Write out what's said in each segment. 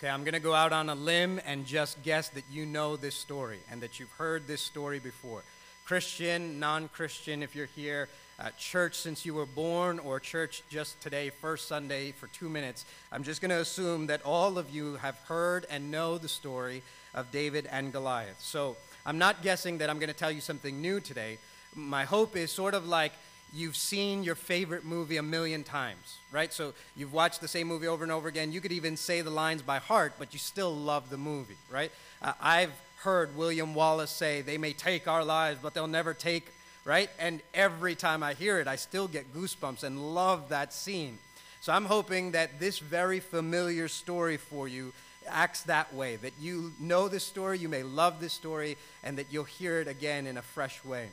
Okay, I'm going to go out on a limb and just guess that you know this story and that you've heard this story before. Christian, non Christian, if you're here, uh, church since you were born, or church just today, first Sunday for two minutes, I'm just going to assume that all of you have heard and know the story of David and Goliath. So I'm not guessing that I'm going to tell you something new today. My hope is sort of like you've seen your favorite movie a million times, right? So you've watched the same movie over and over again. You could even say the lines by heart, but you still love the movie, right? Uh, I've heard William Wallace say, They may take our lives, but they'll never take, right? And every time I hear it, I still get goosebumps and love that scene. So I'm hoping that this very familiar story for you acts that way, that you know this story, you may love this story, and that you'll hear it again in a fresh way.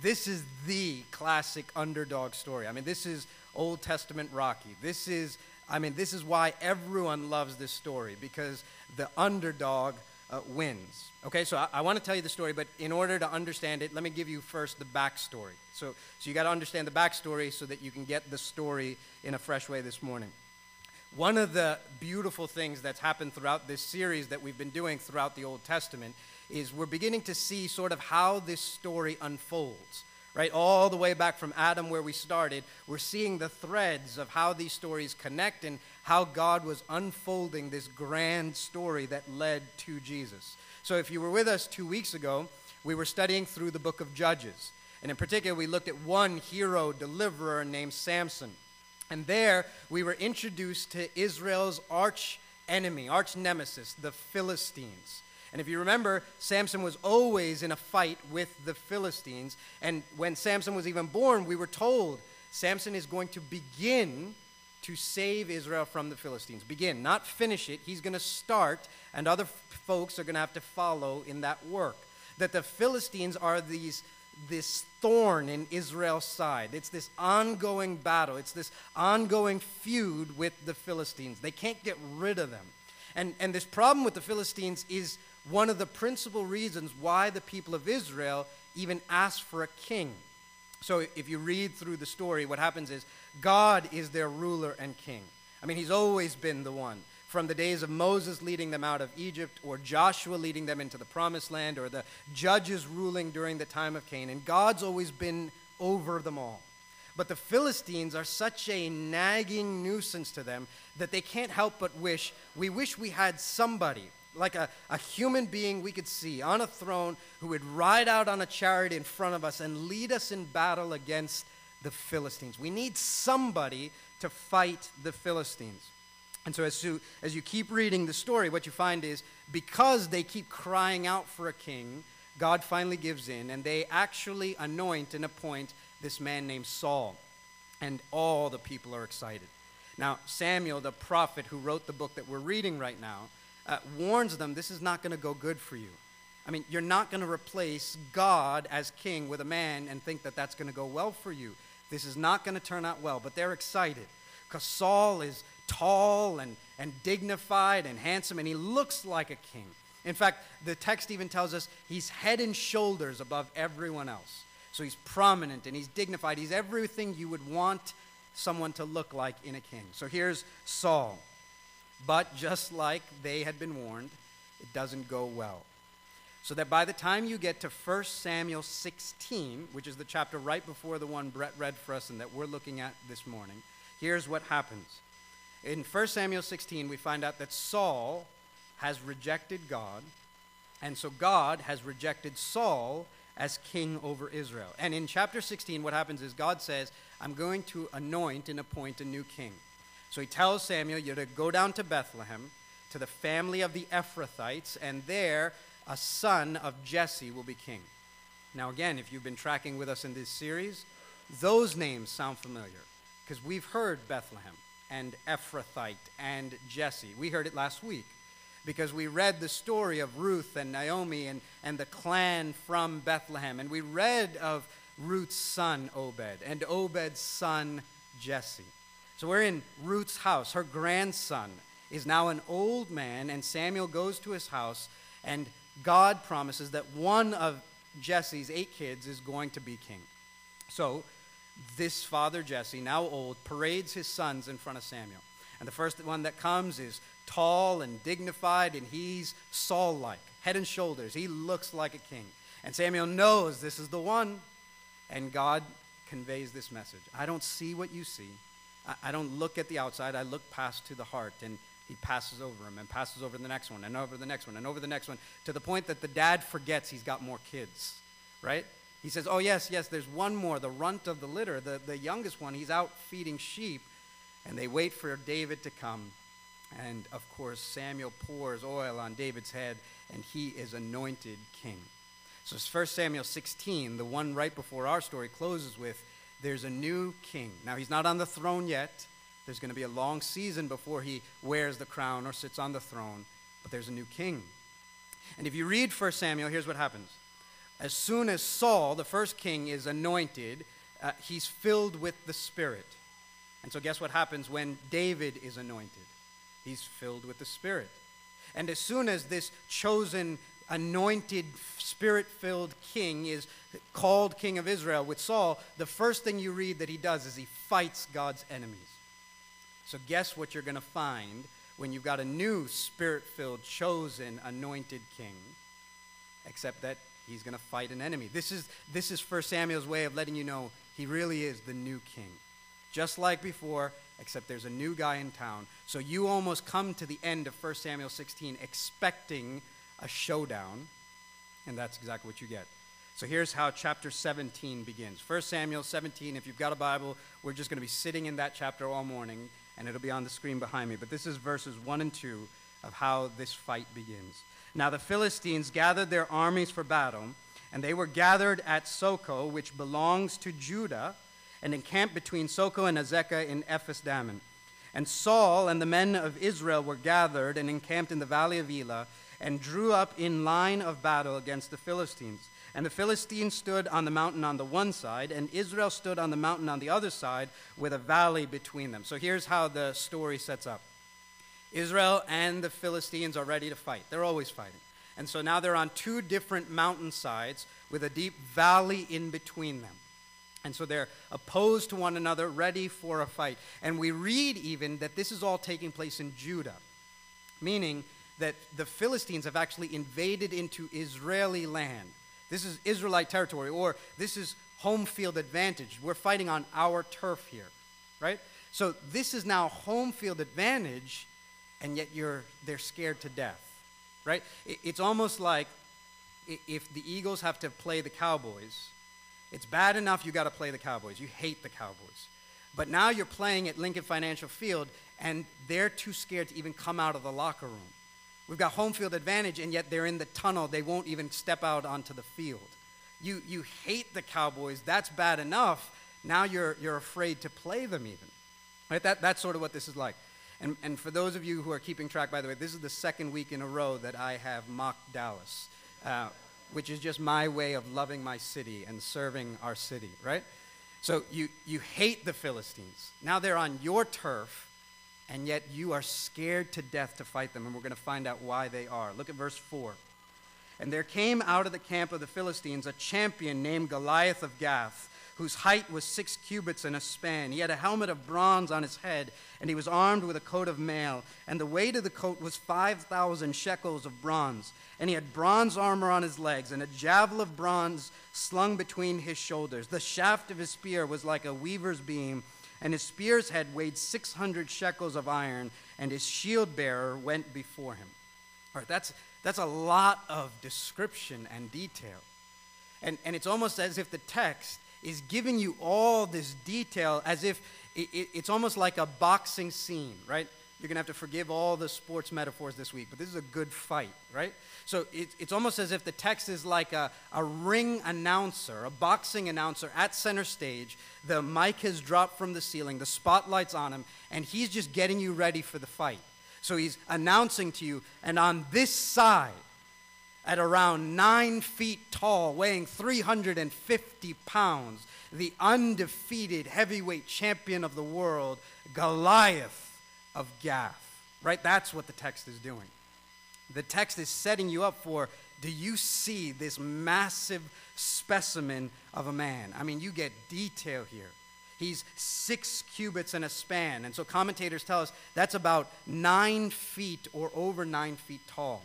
This is the classic underdog story. I mean, this is Old Testament Rocky. This is, I mean, this is why everyone loves this story because the underdog uh, wins. Okay, so I, I want to tell you the story, but in order to understand it, let me give you first the backstory. So, so you got to understand the backstory so that you can get the story in a fresh way this morning. One of the beautiful things that's happened throughout this series that we've been doing throughout the Old Testament is we're beginning to see sort of how this story unfolds. Right, all the way back from Adam, where we started, we're seeing the threads of how these stories connect and how God was unfolding this grand story that led to Jesus. So, if you were with us two weeks ago, we were studying through the book of Judges. And in particular, we looked at one hero deliverer named Samson. And there, we were introduced to Israel's arch enemy, arch nemesis, the Philistines. And if you remember, Samson was always in a fight with the Philistines. And when Samson was even born, we were told Samson is going to begin to save Israel from the Philistines. Begin, not finish it. He's going to start, and other f- folks are going to have to follow in that work. That the Philistines are these this thorn in Israel's side. It's this ongoing battle. It's this ongoing feud with the Philistines. They can't get rid of them. And, and this problem with the Philistines is one of the principal reasons why the people of Israel even asked for a king. So if you read through the story, what happens is God is their ruler and king. I mean, he's always been the one. From the days of Moses leading them out of Egypt, or Joshua leading them into the promised land, or the judges ruling during the time of Canaan, God's always been over them all. But the Philistines are such a nagging nuisance to them that they can't help but wish, we wish we had somebody like a, a human being we could see on a throne who would ride out on a chariot in front of us and lead us in battle against the Philistines. We need somebody to fight the Philistines. And so, as you, as you keep reading the story, what you find is because they keep crying out for a king, God finally gives in, and they actually anoint and appoint this man named Saul. And all the people are excited. Now, Samuel, the prophet who wrote the book that we're reading right now, uh, warns them this is not going to go good for you. I mean, you're not going to replace God as king with a man and think that that's going to go well for you. This is not going to turn out well, but they're excited because Saul is tall and, and dignified and handsome, and he looks like a king. In fact, the text even tells us he's head and shoulders above everyone else. So he's prominent and he's dignified. He's everything you would want someone to look like in a king. So here's Saul. But just like they had been warned, it doesn't go well. So that by the time you get to 1 Samuel 16, which is the chapter right before the one Brett read for us and that we're looking at this morning, here's what happens. In 1 Samuel 16, we find out that Saul has rejected God, and so God has rejected Saul as king over Israel. And in chapter 16, what happens is God says, I'm going to anoint and appoint a new king. So he tells Samuel, You're to go down to Bethlehem, to the family of the Ephrathites, and there a son of Jesse will be king. Now, again, if you've been tracking with us in this series, those names sound familiar because we've heard Bethlehem and Ephrathite and Jesse. We heard it last week because we read the story of Ruth and Naomi and, and the clan from Bethlehem. And we read of Ruth's son, Obed, and Obed's son, Jesse. So we're in Ruth's house. Her grandson is now an old man, and Samuel goes to his house, and God promises that one of Jesse's eight kids is going to be king. So this father, Jesse, now old, parades his sons in front of Samuel. And the first one that comes is tall and dignified, and he's Saul like, head and shoulders. He looks like a king. And Samuel knows this is the one. And God conveys this message I don't see what you see. I, don't look at the outside, I look past to the heart. And he passes over him and passes over the next one and over the next one and over the next one to the point that the dad forgets he's got more kids, right? He says, Oh, yes, yes, there's one more, the runt of the litter, the, the youngest one. He's out feeding sheep. And they wait for David to come. And of course, Samuel pours oil on David's head, and he is anointed king. So it's 1 Samuel 16, the one right before our story closes with, there's a new king. Now, he's not on the throne yet. There's going to be a long season before he wears the crown or sits on the throne, but there's a new king. And if you read 1 Samuel, here's what happens. As soon as Saul, the first king, is anointed, uh, he's filled with the Spirit. And so, guess what happens when David is anointed? He's filled with the Spirit. And as soon as this chosen, anointed, spirit filled king is called king of Israel with Saul, the first thing you read that he does is he fights God's enemies. So, guess what you're going to find when you've got a new spirit filled, chosen, anointed king? Except that he's going to fight an enemy. This is, this is 1 Samuel's way of letting you know he really is the new king just like before, except there's a new guy in town. So you almost come to the end of 1 Samuel 16 expecting a showdown, and that's exactly what you get. So here's how chapter 17 begins. 1 Samuel 17, if you've got a Bible, we're just going to be sitting in that chapter all morning, and it'll be on the screen behind me. But this is verses 1 and 2 of how this fight begins. Now the Philistines gathered their armies for battle, and they were gathered at Socoh, which belongs to Judah and encamped between Socoh and Azekah in Ephes Dammim. And Saul and the men of Israel were gathered and encamped in the valley of Elah and drew up in line of battle against the Philistines. And the Philistines stood on the mountain on the one side, and Israel stood on the mountain on the other side with a valley between them. So here's how the story sets up Israel and the Philistines are ready to fight. They're always fighting. And so now they're on two different mountain sides with a deep valley in between them. And so they're opposed to one another, ready for a fight. And we read even that this is all taking place in Judah, meaning that the Philistines have actually invaded into Israeli land. This is Israelite territory, or this is home field advantage. We're fighting on our turf here, right? So this is now home field advantage, and yet you're, they're scared to death, right? It's almost like if the Eagles have to play the Cowboys it's bad enough you got to play the Cowboys. You hate the Cowboys. But now you're playing at Lincoln Financial Field, and they're too scared to even come out of the locker room. We've got home field advantage, and yet they're in the tunnel. They won't even step out onto the field. You, you hate the Cowboys. That's bad enough. Now you're, you're afraid to play them, even. Right? That, that's sort of what this is like. And, and for those of you who are keeping track, by the way, this is the second week in a row that I have mocked Dallas. Uh, which is just my way of loving my city and serving our city, right? So you, you hate the Philistines. Now they're on your turf, and yet you are scared to death to fight them, and we're going to find out why they are. Look at verse 4. And there came out of the camp of the Philistines a champion named Goliath of Gath whose height was six cubits and a span. He had a helmet of bronze on his head, and he was armed with a coat of mail. And the weight of the coat was 5,000 shekels of bronze. And he had bronze armor on his legs, and a javelin of bronze slung between his shoulders. The shaft of his spear was like a weaver's beam, and his spear's head weighed 600 shekels of iron, and his shield bearer went before him. All right, that's, that's a lot of description and detail. And, and it's almost as if the text is giving you all this detail as if it, it, it's almost like a boxing scene, right? You're going to have to forgive all the sports metaphors this week, but this is a good fight, right? So it, it's almost as if the text is like a, a ring announcer, a boxing announcer at center stage. The mic has dropped from the ceiling, the spotlight's on him, and he's just getting you ready for the fight. So he's announcing to you, and on this side, at around nine feet tall, weighing 350 pounds, the undefeated heavyweight champion of the world, Goliath of Gath. Right? That's what the text is doing. The text is setting you up for do you see this massive specimen of a man? I mean, you get detail here. He's six cubits in a span. And so commentators tell us that's about nine feet or over nine feet tall.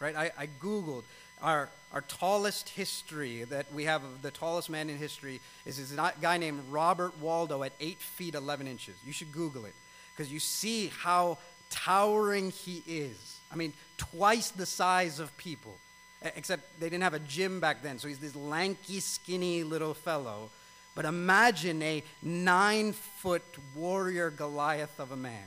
Right? I, I Googled our, our tallest history that we have the tallest man in history is this guy named Robert Wadlow at 8 feet 11 inches. You should Google it because you see how towering he is. I mean, twice the size of people, except they didn't have a gym back then. So he's this lanky, skinny little fellow. But imagine a nine foot warrior Goliath of a man.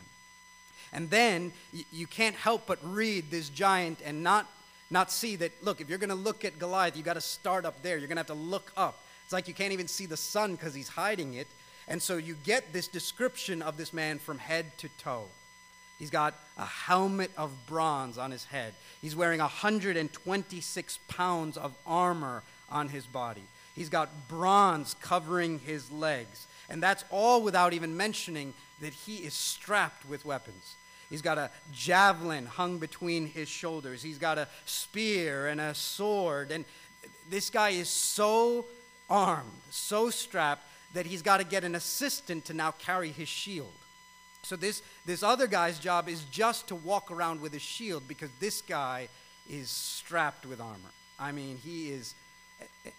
And then you can't help but read this giant and not, not see that, look, if you're going to look at Goliath, you got to start up there. You're going to have to look up. It's like you can't even see the sun because he's hiding it. And so you get this description of this man from head to toe. He's got a helmet of bronze on his head. He's wearing 126 pounds of armor on his body. He's got bronze covering his legs. And that's all without even mentioning that he is strapped with weapons. He's got a javelin hung between his shoulders. He's got a spear and a sword. And this guy is so armed, so strapped, that he's got to get an assistant to now carry his shield. So this, this other guy's job is just to walk around with a shield because this guy is strapped with armor. I mean, he is,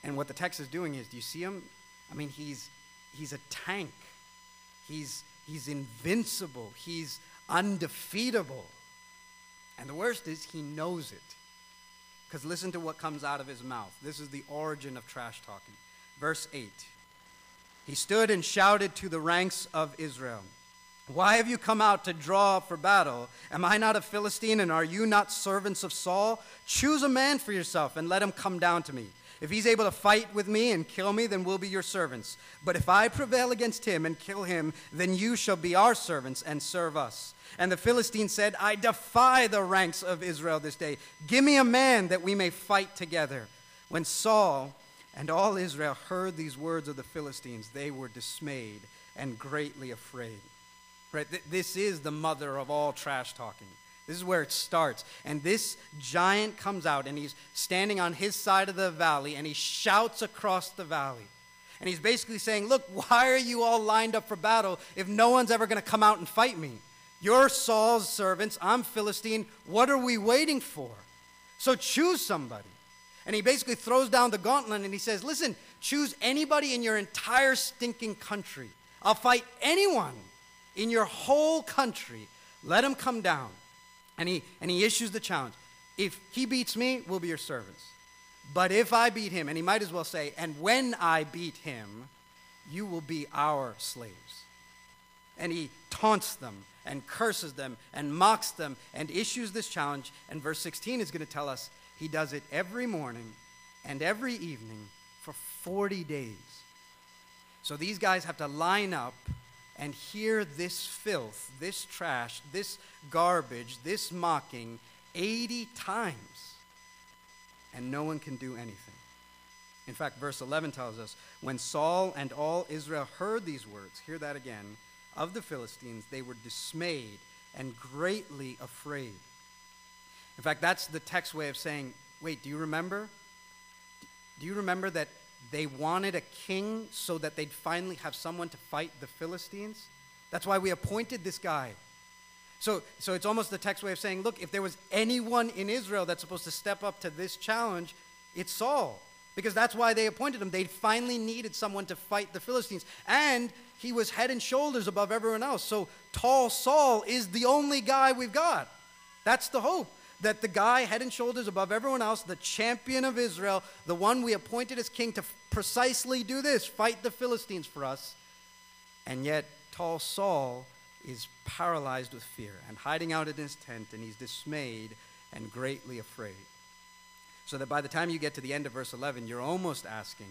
and what the text is doing is, do you see him? I mean, he's, he's a tank. He's, he's invincible. He's undefeatable. And the worst is, he knows it. Because listen to what comes out of his mouth. This is the origin of trash talking. Verse 8 He stood and shouted to the ranks of Israel. Why have you come out to draw for battle? Am I not a Philistine, and are you not servants of Saul? Choose a man for yourself and let him come down to me. If he's able to fight with me and kill me, then we'll be your servants. But if I prevail against him and kill him, then you shall be our servants and serve us. And the Philistine said, I defy the ranks of Israel this day. Give me a man that we may fight together. When Saul and all Israel heard these words of the Philistines, they were dismayed and greatly afraid. Right? This is the mother of all trash talking. This is where it starts. And this giant comes out and he's standing on his side of the valley and he shouts across the valley. And he's basically saying, Look, why are you all lined up for battle if no one's ever going to come out and fight me? You're Saul's servants. I'm Philistine. What are we waiting for? So choose somebody. And he basically throws down the gauntlet and he says, Listen, choose anybody in your entire stinking country. I'll fight anyone in your whole country, let him come down. And he, and he issues the challenge. If he beats me, we'll be your servants. But if I beat him, and he might as well say, and when I beat him, you will be our slaves. And he taunts them and curses them and mocks them and issues this challenge. And verse 16 is going to tell us he does it every morning and every evening for 40 days. So these guys have to line up and hear this filth, this trash, this garbage, this mocking 80 times, and no one can do anything. In fact, verse 11 tells us when Saul and all Israel heard these words, hear that again, of the Philistines, they were dismayed and greatly afraid. In fact, that's the text way of saying, wait, do you remember? Do you remember that they wanted a king so that they'd finally have someone to fight the Philistines. That's why we appointed this guy. So, so it's almost the text way of saying, look, if there was anyone in Israel that's supposed to step up to this challenge, it's Saul. Because that's why they appointed him. They finally needed someone to fight the Philistines. And he was head and shoulders above everyone else. So tall Saul is the only guy we've got. That's the hope that the guy head and shoulders above everyone else, the champion of Israel, the one we appointed as king to precisely do this fight the Philistines for us. And yet, tall Saul is paralyzed with fear and hiding out in his tent, and he's dismayed and greatly afraid. So that by the time you get to the end of verse 11, you're almost asking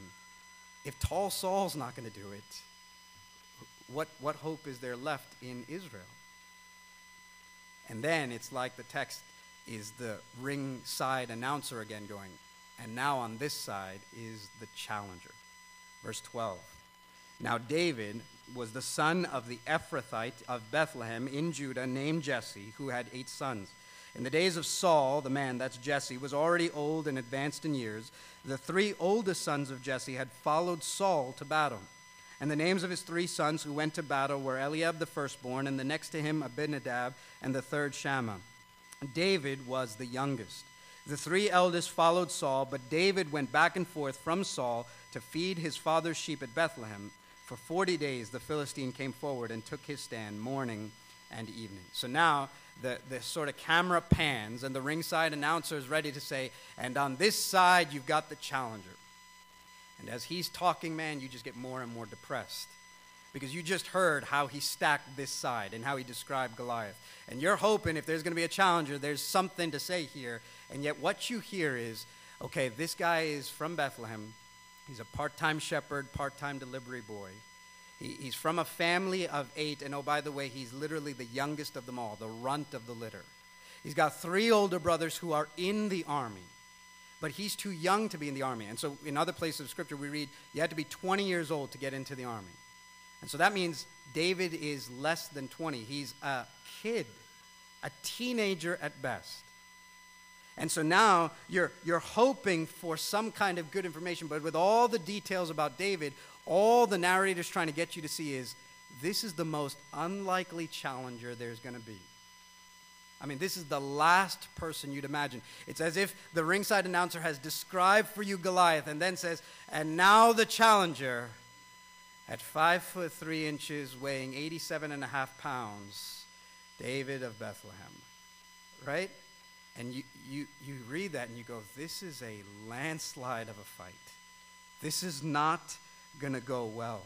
if tall Saul's not going to do it, what, what hope is there left in Israel? And then it's like the text is the ringside announcer again going, and now on this side is the challenger. Verse 12. Now David was the son of the Ephrathite of Bethlehem in Judah named Jesse, who had eight sons. In the days of Saul, the man, that's Jesse, was already old and advanced in years. The three oldest sons of Jesse had followed Saul to battle. And the names of his three sons who went to battle were Eliab the firstborn, and the next to him Abinadab, and the third Shammah. David was the youngest. The three eldest followed Saul, but David went back and forth from Saul to feed his father's sheep at Bethlehem. For 40 days the Philistine came forward and took his stand morning and evening. So now the, the sort of camera pans, and the ringside announcer is ready to say, and on this side you've got the challenger. And as he's talking, man, you just get more and more depressed because you just heard how he stacked this side and how he described Goliath. And you're hoping if there's going to be a challenger, there's something to say here. And yet, what you hear is okay, this guy is from Bethlehem. He's a part time shepherd, part time delivery boy. He, he's from a family of eight. And oh, by the way, he's literally the youngest of them all, the runt of the litter. He's got three older brothers who are in the army but he's too young to be in the army. And so in other places of scripture, we read you had to be 20 years old to get into the army. And so that means David is less than 20. He's a kid, a teenager at best. And so now you're, you're hoping for some kind of good information, but with all the details about David, all the narrator's trying to get you to see is this is the most unlikely challenger there's going to be. I mean, this is the last person you'd imagine. It's as if the ringside announcer has described for you Goliath and then says, and now the challenger at five foot three inches, weighing 87 and a half pounds, David of Bethlehem. Right? And you, you, you read that and you go, this is a landslide of a fight. This is not going to go well.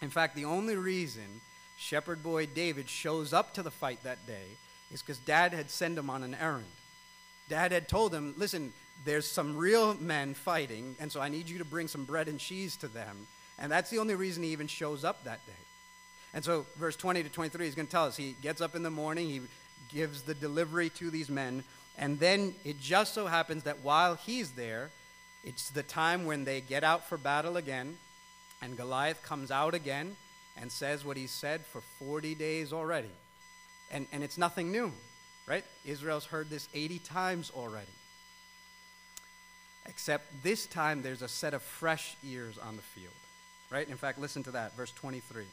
In fact, the only reason shepherd boy David shows up to the fight that day is because dad had sent him on an errand. Dad had told him, listen, there's some real men fighting, and so I need you to bring some bread and cheese to them. And that's the only reason he even shows up that day. And so, verse 20 to 23 is going to tell us he gets up in the morning, he gives the delivery to these men, and then it just so happens that while he's there, it's the time when they get out for battle again, and Goliath comes out again and says what he said for 40 days already. And, and it's nothing new, right? Israel's heard this 80 times already. Except this time there's a set of fresh ears on the field, right? In fact, listen to that, verse 23.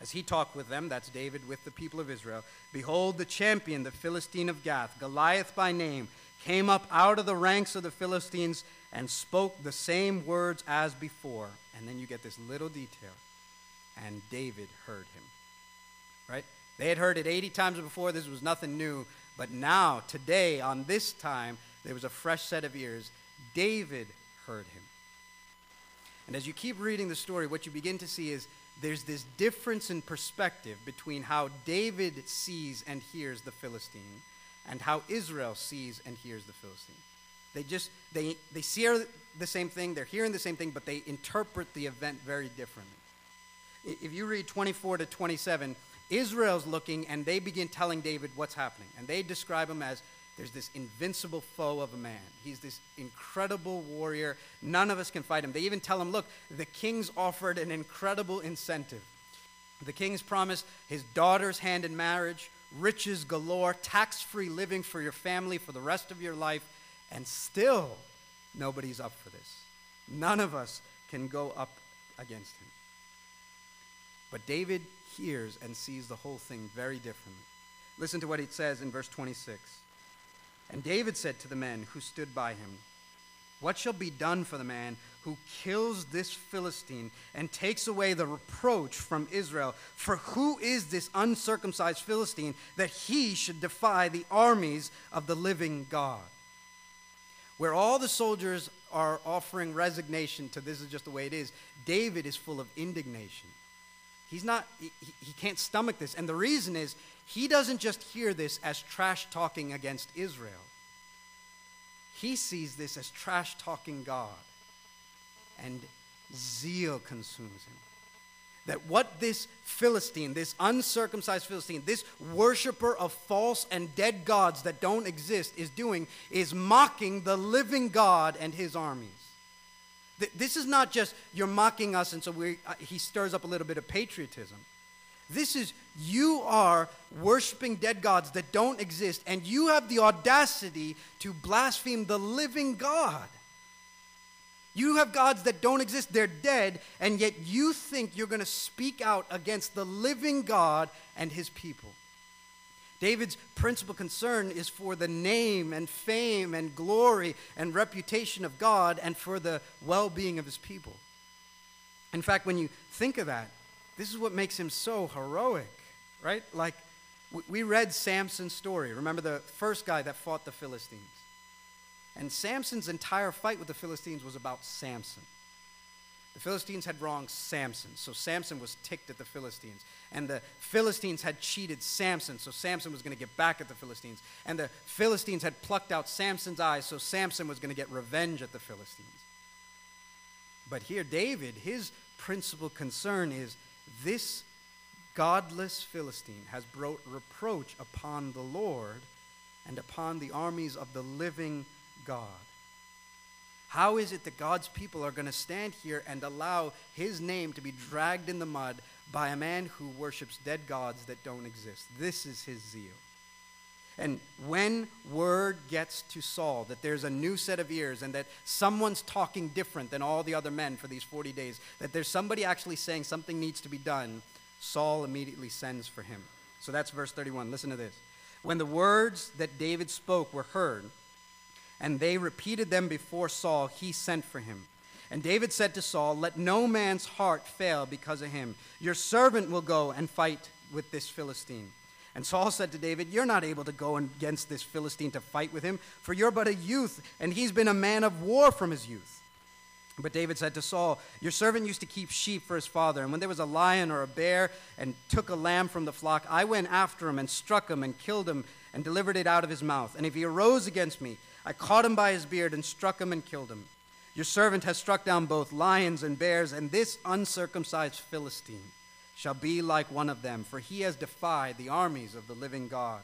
As he talked with them, that's David with the people of Israel, behold, the champion, the Philistine of Gath, Goliath by name, came up out of the ranks of the Philistines and spoke the same words as before. And then you get this little detail. And David heard him. Right? They had heard it 80 times before. This was nothing new. But now, today, on this time, there was a fresh set of ears. David heard him. And as you keep reading the story, what you begin to see is there's this difference in perspective between how David sees and hears the Philistine and how Israel sees and hears the Philistine. They just they they see the same thing, they're hearing the same thing, but they interpret the event very differently. If you read 24 to 27, Israel's looking and they begin telling David what's happening. And they describe him as there's this invincible foe of a man. He's this incredible warrior. None of us can fight him. They even tell him, look, the king's offered an incredible incentive. The king's promised his daughter's hand in marriage, riches galore, tax free living for your family for the rest of your life, and still nobody's up for this. None of us can go up against him. But David hears and sees the whole thing very differently. Listen to what it says in verse 26. And David said to the men who stood by him, What shall be done for the man who kills this Philistine and takes away the reproach from Israel? For who is this uncircumcised Philistine that he should defy the armies of the living God? Where all the soldiers are offering resignation to this is just the way it is, David is full of indignation. He's not, he, he can't stomach this. And the reason is he doesn't just hear this as trash talking against Israel, he sees this as trash talking God. And zeal consumes him. That what this Philistine, this uncircumcised Philistine, this worshiper of false and dead gods that don't exist is doing is mocking the living God and his armies. This is not just you're mocking us, and so we, uh, he stirs up a little bit of patriotism. This is you are worshiping dead gods that don't exist, and you have the audacity to blaspheme the living God. You have gods that don't exist, they're dead, and yet you think you're going to speak out against the living God and his people. David's principal concern is for the name and fame and glory and reputation of God and for the well being of his people. In fact, when you think of that, this is what makes him so heroic, right? Like, we read Samson's story. Remember the first guy that fought the Philistines? And Samson's entire fight with the Philistines was about Samson. The Philistines had wronged Samson, so Samson was ticked at the Philistines. And the Philistines had cheated Samson, so Samson was going to get back at the Philistines. And the Philistines had plucked out Samson's eyes, so Samson was going to get revenge at the Philistines. But here, David, his principal concern is this godless Philistine has brought reproach upon the Lord and upon the armies of the living God. How is it that God's people are going to stand here and allow his name to be dragged in the mud by a man who worships dead gods that don't exist? This is his zeal. And when word gets to Saul that there's a new set of ears and that someone's talking different than all the other men for these 40 days, that there's somebody actually saying something needs to be done, Saul immediately sends for him. So that's verse 31. Listen to this. When the words that David spoke were heard, and they repeated them before Saul, he sent for him. And David said to Saul, Let no man's heart fail because of him. Your servant will go and fight with this Philistine. And Saul said to David, You're not able to go against this Philistine to fight with him, for you're but a youth, and he's been a man of war from his youth. But David said to Saul, Your servant used to keep sheep for his father, and when there was a lion or a bear and took a lamb from the flock, I went after him and struck him and killed him and delivered it out of his mouth. And if he arose against me, I caught him by his beard and struck him and killed him. Your servant has struck down both lions and bears, and this uncircumcised Philistine shall be like one of them, for he has defied the armies of the living God.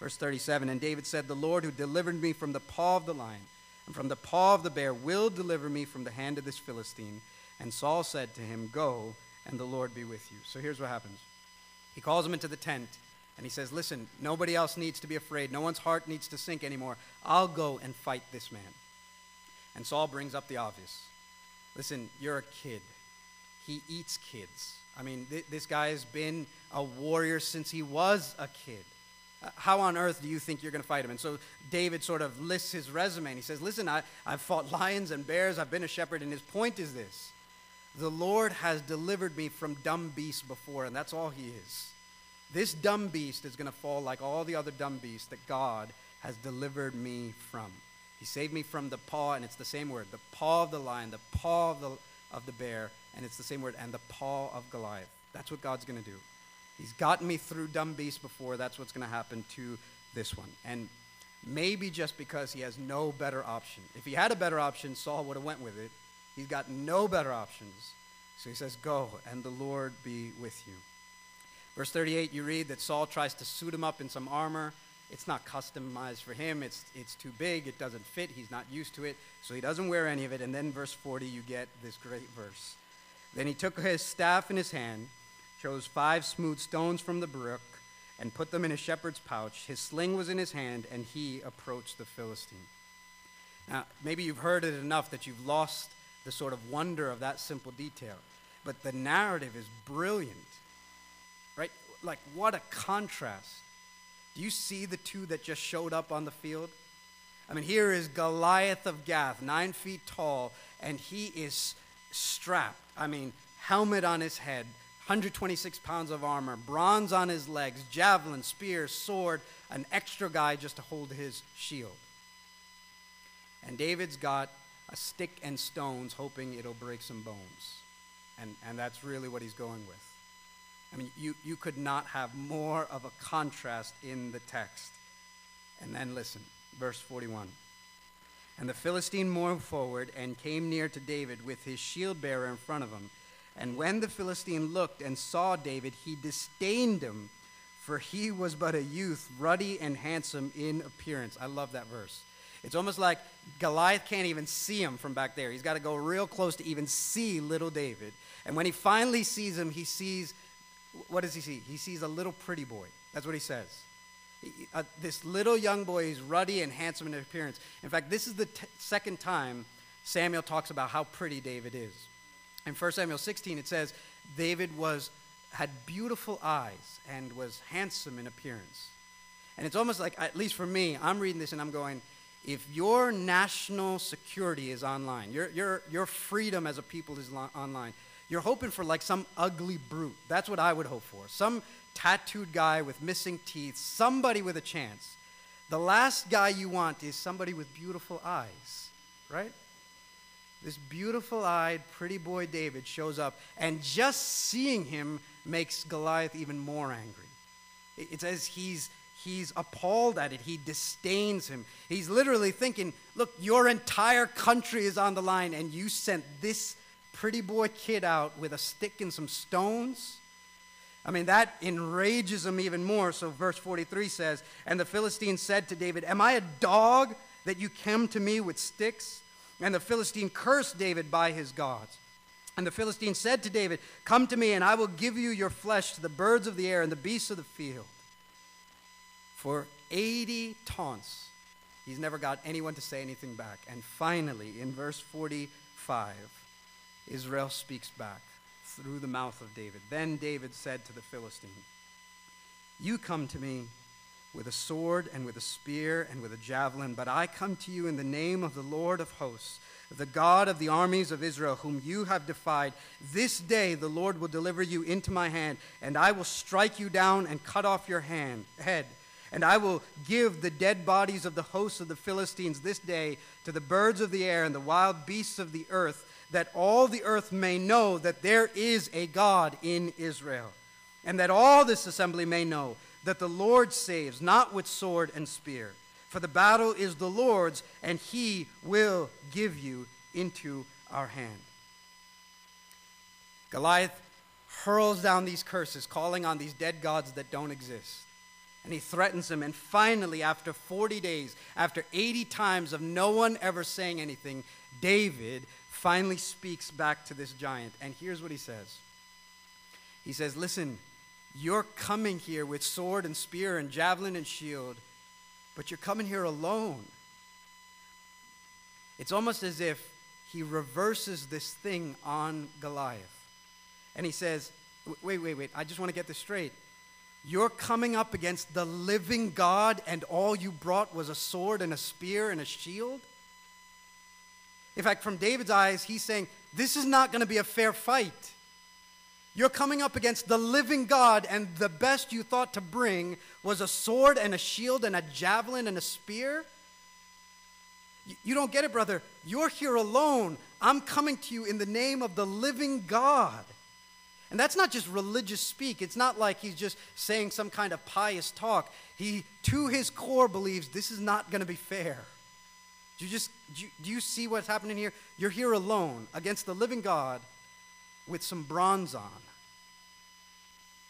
Verse 37 And David said, The Lord who delivered me from the paw of the lion and from the paw of the bear will deliver me from the hand of this Philistine. And Saul said to him, Go, and the Lord be with you. So here's what happens He calls him into the tent, and he says, Listen, nobody else needs to be afraid. No one's heart needs to sink anymore. I'll go and fight this man. And Saul brings up the obvious. Listen, you're a kid. He eats kids. I mean, th- this guy has been a warrior since he was a kid. Uh, how on earth do you think you're going to fight him? And so David sort of lists his resume and he says, Listen, I, I've fought lions and bears, I've been a shepherd, and his point is this The Lord has delivered me from dumb beasts before, and that's all he is. This dumb beast is going to fall like all the other dumb beasts that God has delivered me from. He saved me from the paw, and it's the same word the paw of the lion, the paw of the, of the bear, and it's the same word, and the paw of Goliath. That's what God's going to do. He's gotten me through dumb beasts before. That's what's going to happen to this one. And maybe just because he has no better option. If he had a better option, Saul would have went with it. He's got no better options. So he says, Go, and the Lord be with you. Verse 38, you read that Saul tries to suit him up in some armor. It's not customized for him. It's, it's too big. It doesn't fit. He's not used to it. So he doesn't wear any of it. And then, verse 40, you get this great verse. Then he took his staff in his hand, chose five smooth stones from the brook, and put them in his shepherd's pouch. His sling was in his hand, and he approached the Philistine. Now, maybe you've heard it enough that you've lost the sort of wonder of that simple detail. But the narrative is brilliant? Like, what a contrast. Do you see the two that just showed up on the field? I mean, here is Goliath of Gath, nine feet tall, and he is strapped. I mean, helmet on his head, 126 pounds of armor, bronze on his legs, javelin, spear, sword, an extra guy just to hold his shield. And David's got a stick and stones, hoping it'll break some bones. And, and that's really what he's going with. I mean, you, you could not have more of a contrast in the text. And then listen, verse 41. And the Philistine moved forward and came near to David with his shield bearer in front of him. And when the Philistine looked and saw David, he disdained him, for he was but a youth, ruddy and handsome in appearance. I love that verse. It's almost like Goliath can't even see him from back there. He's got to go real close to even see little David. And when he finally sees him, he sees what does he see? He sees a little pretty boy. That's what he says uh, this little young boy is ruddy and handsome in appearance. In fact, this is the t- second time Samuel talks about how pretty David is. In 1 Samuel 16, it says, David was, had beautiful eyes and was handsome in appearance. And it's almost like, at least for me, I'm reading this and I'm going, if your national security is online, your, your, your freedom as a people is lo- online, you're hoping for like some ugly brute. That's what I would hope for. Some tattooed guy with missing teeth, somebody with a chance. The last guy you want is somebody with beautiful eyes, right? This beautiful eyed, pretty boy David shows up, and just seeing him makes Goliath even more angry. It says he's, he's appalled at it, he disdains him. He's literally thinking, Look, your entire country is on the line, and you sent this pretty boy kid out with a stick and some stones. I mean, that enrages him even more. So, verse 43 says, And the Philistine said to David, Am I a dog that you come to me with sticks? And the Philistine cursed David by his gods. And the Philistine said to David, Come to me, and I will give you your flesh to the birds of the air and the beasts of the field. For 80 taunts, he's never got anyone to say anything back. And finally, in verse 45, Israel speaks back through the mouth of David. Then David said to the Philistine, You come to me with a sword and with a spear and with a javelin, but I come to you in the name of the Lord of hosts, the God of the armies of Israel, whom you have defied. This day the Lord will deliver you into my hand, and I will strike you down and cut off your hand, head. And I will give the dead bodies of the hosts of the Philistines this day to the birds of the air and the wild beasts of the earth, that all the earth may know that there is a God in Israel, and that all this assembly may know that the Lord saves, not with sword and spear. For the battle is the Lord's, and he will give you into our hand. Goliath hurls down these curses, calling on these dead gods that don't exist. And he threatens them. And finally, after 40 days, after 80 times of no one ever saying anything, David finally speaks back to this giant. And here's what he says He says, Listen, you're coming here with sword and spear and javelin and shield, but you're coming here alone. It's almost as if he reverses this thing on Goliath. And he says, Wait, wait, wait, I just want to get this straight. You're coming up against the living God, and all you brought was a sword and a spear and a shield? In fact, from David's eyes, he's saying, This is not going to be a fair fight. You're coming up against the living God, and the best you thought to bring was a sword and a shield and a javelin and a spear? You don't get it, brother. You're here alone. I'm coming to you in the name of the living God. And that's not just religious speak. It's not like he's just saying some kind of pious talk. He, to his core, believes this is not going to be fair. Do you just do you, do you see what's happening here? You're here alone against the living God with some bronze on.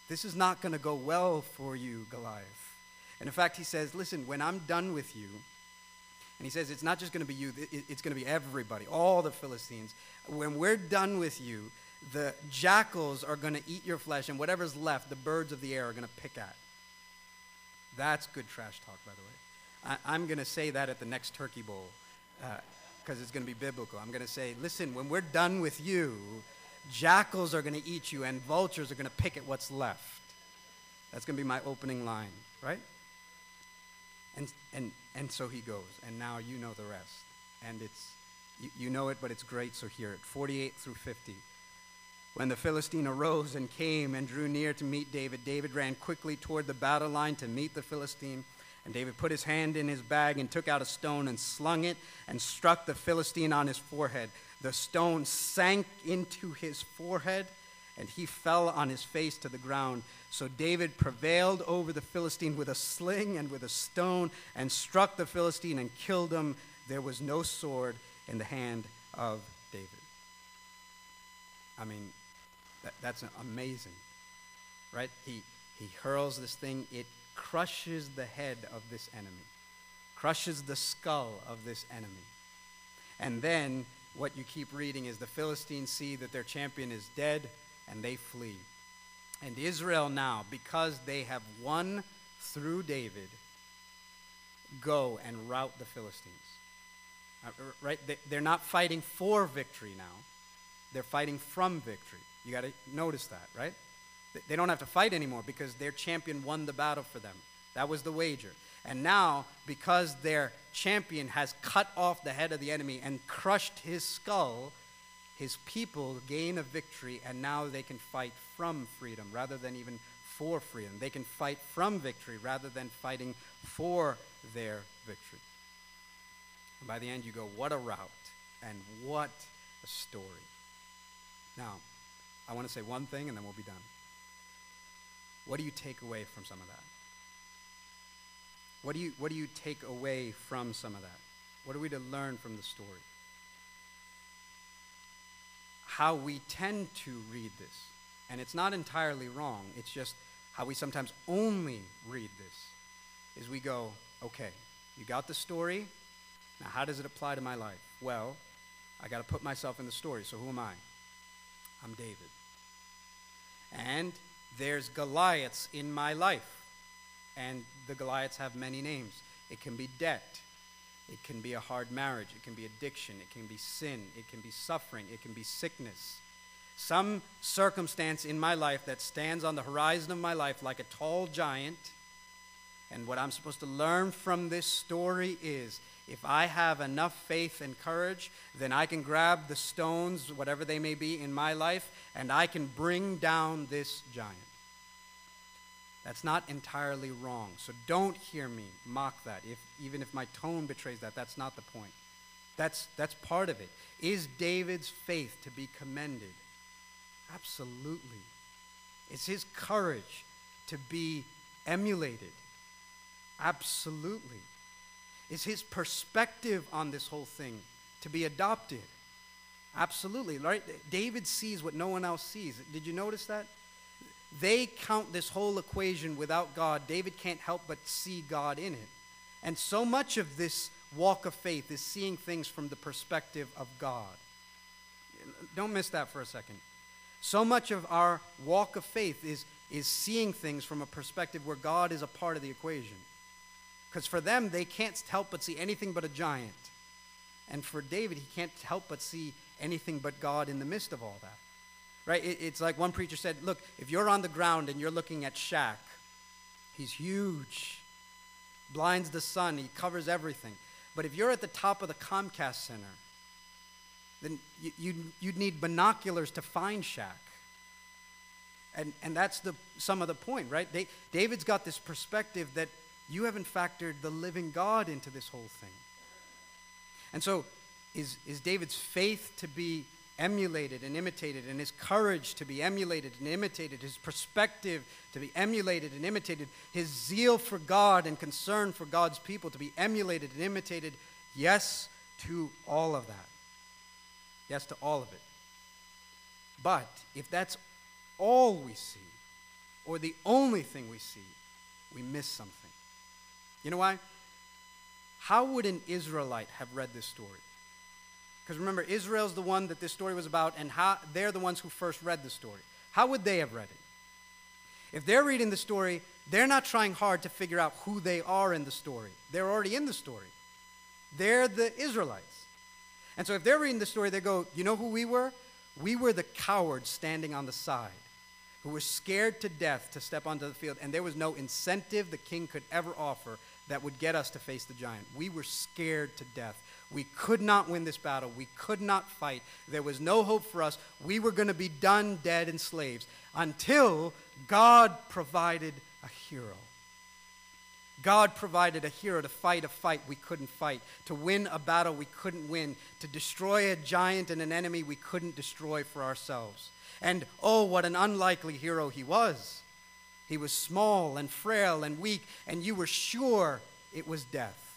This is not going to go well for you, Goliath. And in fact, he says, Listen, when I'm done with you, and he says, It's not just going to be you, it's going to be everybody, all the Philistines. When we're done with you, the jackals are going to eat your flesh, and whatever's left, the birds of the air are going to pick at. That's good trash talk, by the way. I, am going to say that at the next turkey bowl because uh, it's going to be biblical. I'm going to say, listen, when we're done with you, Jackals are going to eat you, and vultures are going to pick at what's left. That's going to be my opening line, right? And, and, and so he goes, and now you know the rest. And it's, you, you know it, but it's great, so hear it. 48 through 50. When the Philistine arose and came and drew near to meet David, David ran quickly toward the battle line to meet the Philistine. And David put his hand in his bag and took out a stone and slung it and struck the Philistine on his forehead. The stone sank into his forehead, and he fell on his face to the ground. So David prevailed over the Philistine with a sling and with a stone, and struck the Philistine and killed him. There was no sword in the hand of David. I mean, that, that's amazing, right? He, he hurls this thing, it crushes the head of this enemy, crushes the skull of this enemy. And then what you keep reading is the Philistines see that their champion is dead and they flee. And Israel now, because they have won through David, go and rout the Philistines. Uh, right? They're not fighting for victory now. They're fighting from victory. You got to notice that, right? They don't have to fight anymore because their champion won the battle for them. That was the wager. And now, because their champion has cut off the head of the enemy and crushed his skull, his people gain a victory, and now they can fight from freedom rather than even for freedom. They can fight from victory rather than fighting for their victory. And by the end, you go, what a rout and what a story. Now, I want to say one thing and then we'll be done. What do you take away from some of that? What do you, what do you take away from some of that? What are we to learn from the story? How we tend to read this, and it's not entirely wrong, it's just how we sometimes only read this, is we go, okay, you got the story, now how does it apply to my life? Well, I got to put myself in the story, so who am I? I'm David. And there's Goliaths in my life and the Goliaths have many names. It can be debt, it can be a hard marriage, it can be addiction, it can be sin, it can be suffering, it can be sickness. Some circumstance in my life that stands on the horizon of my life like a tall giant. And what I'm supposed to learn from this story is if I have enough faith and courage, then I can grab the stones, whatever they may be in my life, and I can bring down this giant. That's not entirely wrong. So don't hear me mock that. If, even if my tone betrays that, that's not the point. That's, that's part of it. Is David's faith to be commended? Absolutely. Is his courage to be emulated? Absolutely. Is his perspective on this whole thing to be adopted? Absolutely. Right? David sees what no one else sees. Did you notice that? They count this whole equation without God. David can't help but see God in it. And so much of this walk of faith is seeing things from the perspective of God. Don't miss that for a second. So much of our walk of faith is, is seeing things from a perspective where God is a part of the equation. Because for them, they can't help but see anything but a giant. And for David, he can't help but see anything but God in the midst of all that. Right? It, it's like one preacher said, look, if you're on the ground and you're looking at Shaq, he's huge, blinds the sun, he covers everything. But if you're at the top of the Comcast Center, then you, you'd, you'd need binoculars to find Shaq. And, and that's the, some of the point, right? They, David's got this perspective that you haven't factored the living God into this whole thing. And so, is, is David's faith to be emulated and imitated, and his courage to be emulated and imitated, his perspective to be emulated and imitated, his zeal for God and concern for God's people to be emulated and imitated. Yes to all of that. Yes to all of it. But if that's all we see, or the only thing we see, we miss something. You know why? How would an Israelite have read this story? Because remember, Israel's the one that this story was about, and how, they're the ones who first read the story. How would they have read it? If they're reading the story, they're not trying hard to figure out who they are in the story. They're already in the story. They're the Israelites. And so if they're reading the story, they go, You know who we were? We were the cowards standing on the side who were scared to death to step onto the field, and there was no incentive the king could ever offer that would get us to face the giant. We were scared to death. We could not win this battle. We could not fight. There was no hope for us. We were going to be done dead and slaves until God provided a hero. God provided a hero to fight a fight we couldn't fight, to win a battle we couldn't win, to destroy a giant and an enemy we couldn't destroy for ourselves. And oh, what an unlikely hero he was. He was small and frail and weak, and you were sure it was death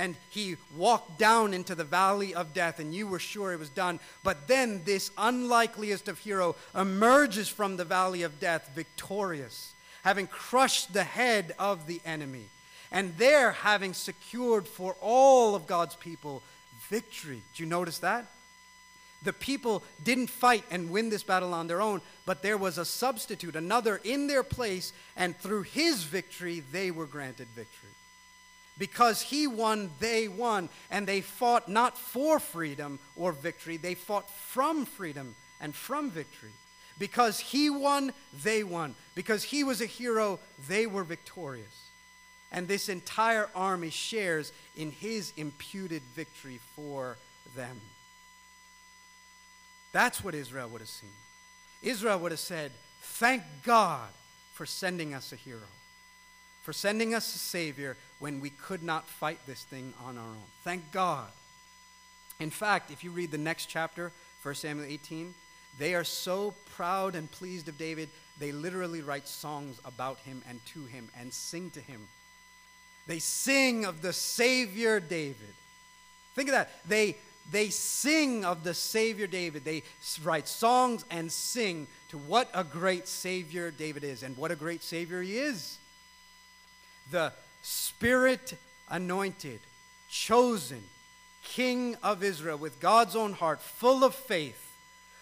and he walked down into the valley of death, and you were sure it was done. But then this unlikeliest of hero emerges from the valley of death victorious, having crushed the head of the enemy, and there having secured for all of God's people victory. Do you notice that? The people didn't fight and win this battle on their own, but there was a substitute, another in their place, and through his victory, they were granted victory. Because he won, they won. And they fought not for freedom or victory, they fought from freedom and from victory. Because he won, they won. Because he was a hero, they were victorious. And this entire army shares in his imputed victory for them. That's what Israel would have seen. Israel would have said, Thank God for sending us a hero, for sending us a Savior when we could not fight this thing on our own. Thank God. In fact, if you read the next chapter, 1 Samuel 18, they are so proud and pleased of David, they literally write songs about him and to him and sing to him. They sing of the Savior David. Think of that. They, they sing of the Savior David. They write songs and sing to what a great Savior David is and what a great Savior he is. The Spirit anointed, chosen King of Israel with God's own heart, full of faith,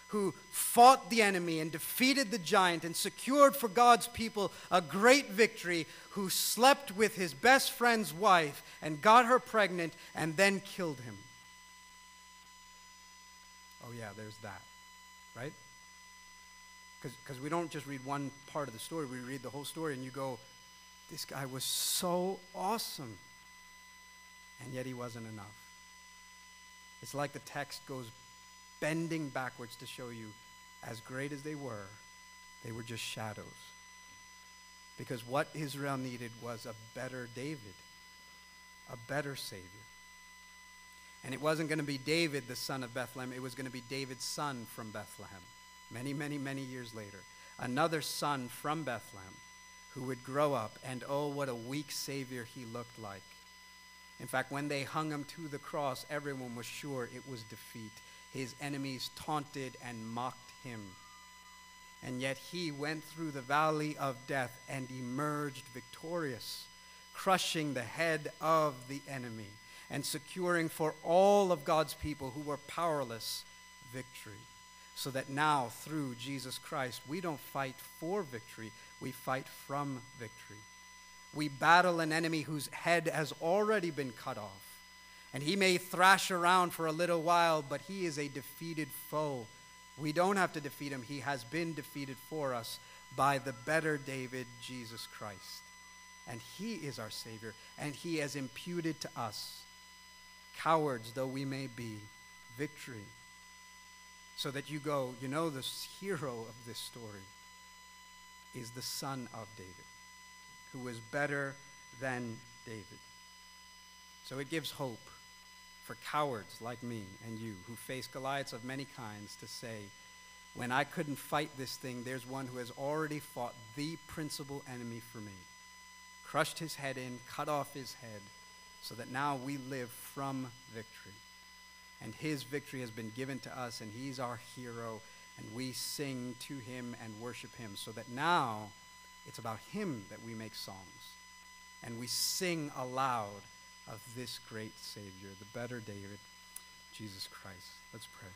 who fought the enemy and defeated the giant and secured for God's people a great victory, who slept with his best friend's wife and got her pregnant and then killed him. Oh, yeah, there's that, right? Because we don't just read one part of the story, we read the whole story and you go, this guy was so awesome. And yet he wasn't enough. It's like the text goes bending backwards to show you, as great as they were, they were just shadows. Because what Israel needed was a better David, a better Savior. And it wasn't going to be David, the son of Bethlehem, it was going to be David's son from Bethlehem, many, many, many years later. Another son from Bethlehem who would grow up, and oh, what a weak Savior he looked like. In fact, when they hung him to the cross, everyone was sure it was defeat. His enemies taunted and mocked him. And yet he went through the valley of death and emerged victorious, crushing the head of the enemy and securing for all of God's people who were powerless victory. So that now, through Jesus Christ, we don't fight for victory, we fight from victory. We battle an enemy whose head has already been cut off. And he may thrash around for a little while, but he is a defeated foe. We don't have to defeat him. He has been defeated for us by the better David, Jesus Christ. And he is our Savior, and he has imputed to us, cowards though we may be, victory. So that you go, you know, the hero of this story is the son of David, who was better than David. So it gives hope for cowards like me and you who face Goliaths of many kinds to say, when I couldn't fight this thing, there's one who has already fought the principal enemy for me, crushed his head in, cut off his head, so that now we live from victory. And his victory has been given to us, and he's our hero, and we sing to him and worship him, so that now it's about him that we make songs. And we sing aloud of this great Savior, the better David, Jesus Christ. Let's pray.